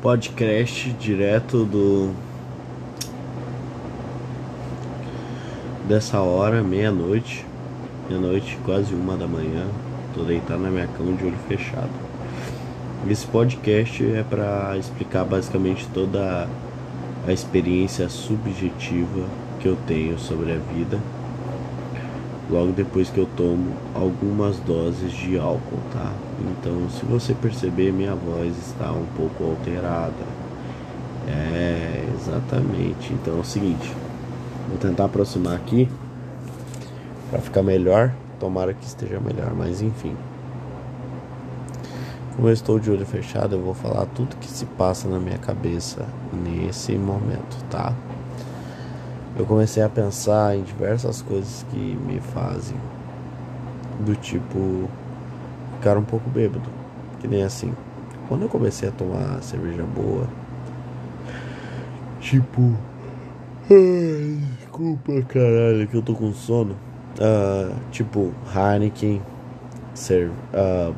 podcast direto do dessa hora, meia-noite, meia-noite, quase uma da manhã. Tô deitado na minha cama de olho fechado. Esse podcast é para explicar basicamente toda a experiência subjetiva que eu tenho sobre a vida logo depois que eu tomo algumas doses de álcool, tá? Então, se você perceber, minha voz está um pouco alterada. É, exatamente. Então é o seguinte, vou tentar aproximar aqui para ficar melhor. Tomara que esteja melhor, mas enfim. Como eu estou de olho fechado, eu vou falar tudo que se passa na minha cabeça nesse momento, tá? Eu comecei a pensar em diversas coisas que me fazem do tipo ficar um pouco bêbado. Que nem assim. Quando eu comecei a tomar cerveja boa, tipo. Ai, desculpa, caralho, que eu tô com sono. Uh, tipo, Heineken, uh,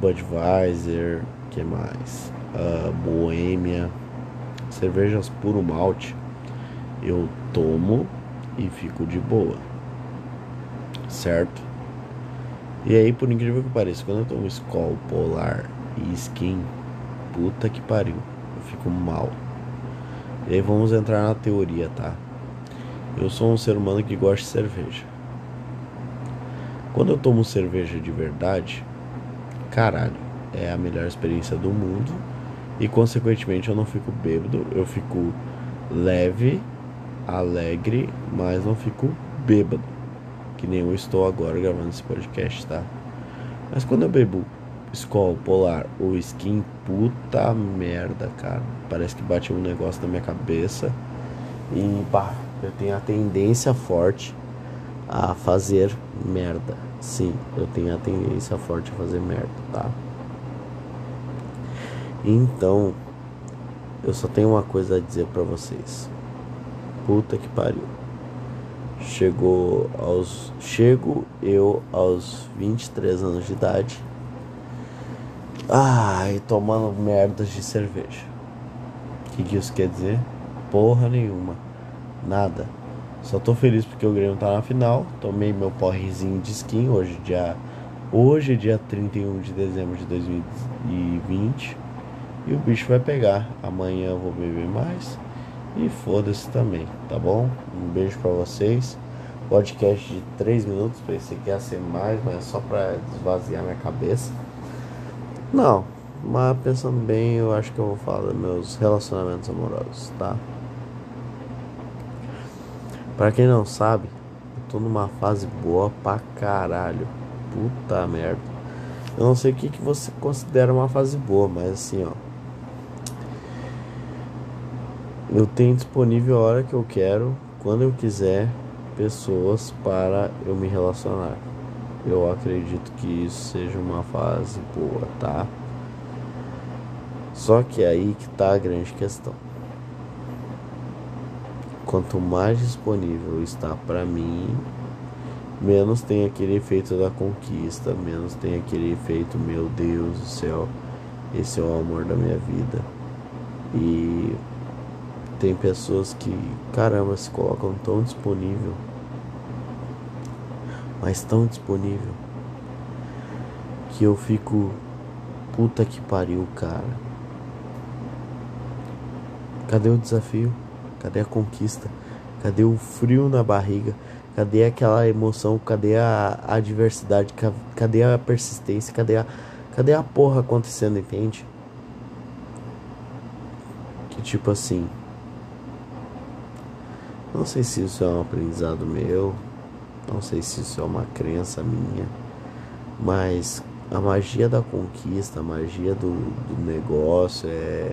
Budweiser, que mais? Uh, Boêmia, cervejas puro malte eu tomo e fico de boa. Certo? E aí, por incrível que pareça, quando eu tomo Skol, Polar e Skin, puta que pariu, eu fico mal. E aí vamos entrar na teoria, tá? Eu sou um ser humano que gosta de cerveja. Quando eu tomo cerveja de verdade, caralho, é a melhor experiência do mundo. E consequentemente eu não fico bêbado, eu fico leve alegre, mas não fico bêbado. Que nem eu estou agora gravando esse podcast, tá? Mas quando eu bebo Skol, Polar ou Skin, puta merda, cara. Parece que bate um negócio na minha cabeça. E pá, eu tenho a tendência forte a fazer merda. Sim, eu tenho a tendência forte a fazer merda, tá? Então, eu só tenho uma coisa a dizer para vocês. Puta que pariu. Chegou aos. Chego eu aos 23 anos de idade. Ai, tomando merdas de cerveja. O que, que isso quer dizer? Porra nenhuma. Nada. Só tô feliz porque o Grêmio tá na final. Tomei meu porrezinho de skin hoje, dia. Hoje, dia 31 de dezembro de 2020. E o bicho vai pegar. Amanhã eu vou beber mais. E foda-se também, tá bom? Um beijo para vocês. Podcast de 3 minutos, pensei que ia ser mais, mas é só pra esvaziar minha cabeça. Não, mas pensando bem, eu acho que eu vou falar dos meus relacionamentos amorosos, tá? Pra quem não sabe, eu tô numa fase boa pra caralho. Puta merda. Eu não sei o que, que você considera uma fase boa, mas assim, ó eu tenho disponível a hora que eu quero, quando eu quiser, pessoas para eu me relacionar. Eu acredito que isso seja uma fase boa, tá? Só que é aí que tá a grande questão. Quanto mais disponível está para mim, menos tem aquele efeito da conquista, menos tem aquele efeito, meu Deus do céu, esse é o amor da minha vida. E tem pessoas que, caramba, se colocam tão disponível, mas tão disponível, que eu fico, puta que pariu, cara. Cadê o desafio? Cadê a conquista? Cadê o frio na barriga? Cadê aquela emoção? Cadê a, adversidade? Cadê a persistência? Cadê a, cadê a porra acontecendo, entende? Que tipo assim, não sei se isso é um aprendizado meu, não sei se isso é uma crença minha, mas a magia da conquista, a magia do, do negócio é.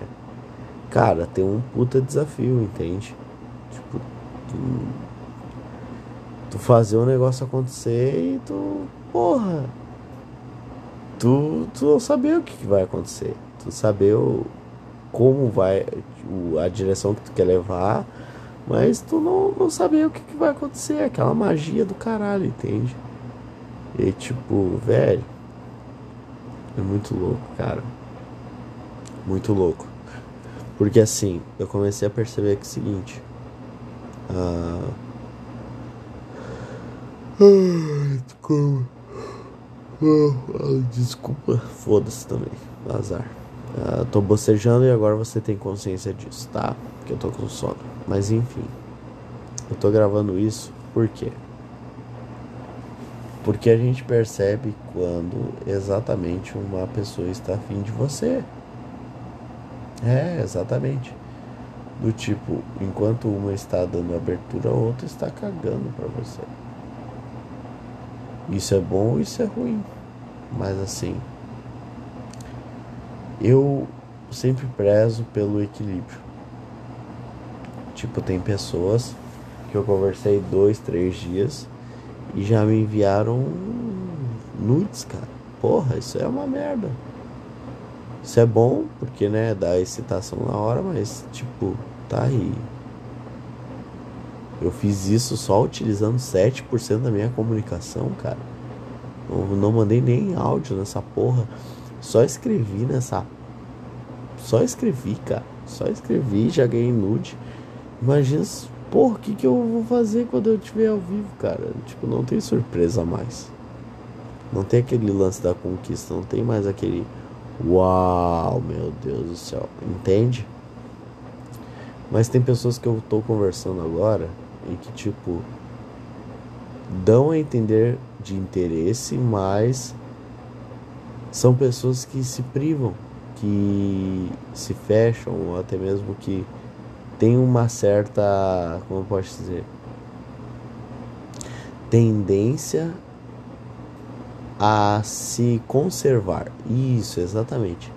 Cara, tem um puta desafio, entende? Tipo, tu, tu fazer um negócio acontecer e tu. Porra! Tu, tu não saber o que, que vai acontecer. Tu saber o, como vai. O, a direção que tu quer levar mas tu não, não sabe o que, que vai acontecer. Aquela magia do caralho, entende? E tipo, velho. É muito louco, cara. Muito louco. Porque assim, eu comecei a perceber que é o seguinte. Ah, desculpa. Desculpa. Foda-se também. Azar. Uh, tô bocejando e agora você tem consciência disso, tá? Que eu tô com sono. Mas enfim. Eu tô gravando isso por quê? Porque a gente percebe quando exatamente uma pessoa está afim de você. É, exatamente. Do tipo, enquanto uma está dando abertura, a outra está cagando para você. Isso é bom, isso é ruim. Mas assim, eu sempre prezo pelo equilíbrio. Tipo, tem pessoas que eu conversei dois, três dias e já me enviaram nudes, cara. Porra, isso é uma merda. Isso é bom, porque, né, dá excitação na hora, mas, tipo, tá aí. Eu fiz isso só utilizando 7% da minha comunicação, cara. Eu não mandei nem áudio nessa porra. Só escrevi nessa. Só escrevi, cara. Só escrevi, já ganhei nude. Porra, o que, que eu vou fazer quando eu estiver ao vivo, cara? Tipo, não tem surpresa mais. Não tem aquele lance da conquista, não tem mais aquele Uau, meu Deus do céu, entende? Mas tem pessoas que eu tô conversando agora e que tipo dão a entender de interesse, mas são pessoas que se privam, que se fecham, ou até mesmo que tem uma certa, como eu posso dizer, tendência a se conservar. Isso, exatamente.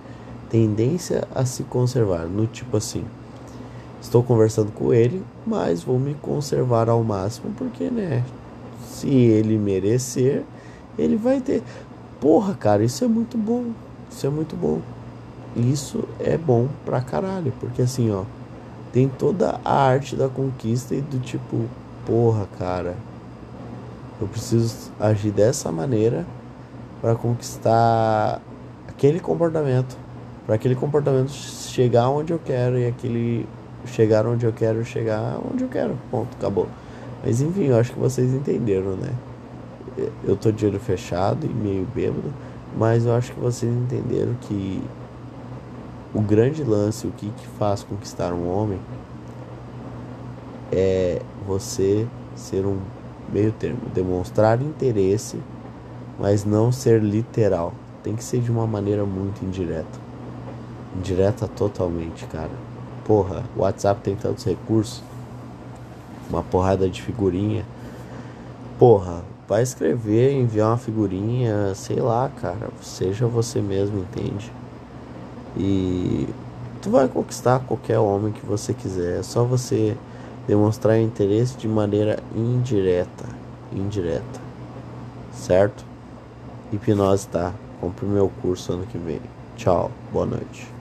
Tendência a se conservar. No tipo assim, estou conversando com ele, mas vou me conservar ao máximo, porque, né? Se ele merecer, ele vai ter. Porra, cara, isso é muito bom. Isso é muito bom. Isso é bom pra caralho, porque assim, ó, tem toda a arte da conquista e do tipo, porra, cara, eu preciso agir dessa maneira para conquistar aquele comportamento, para aquele comportamento chegar onde eu quero e aquele chegar onde eu quero chegar onde eu quero. Ponto, acabou. Mas enfim, eu acho que vocês entenderam, né? Eu tô de olho fechado e meio bêbado, mas eu acho que vocês entenderam que o grande lance, o que, que faz conquistar um homem é você ser um meio termo, demonstrar interesse mas não ser literal. Tem que ser de uma maneira muito indireta. Indireta totalmente, cara. Porra, o WhatsApp tem tantos recursos. Uma porrada de figurinha. Porra, vai escrever, enviar uma figurinha, sei lá, cara. Seja você mesmo, entende? E tu vai conquistar qualquer homem que você quiser. É só você demonstrar interesse de maneira indireta. Indireta. Certo? Hipnose tá. Compre meu curso ano que vem. Tchau, boa noite.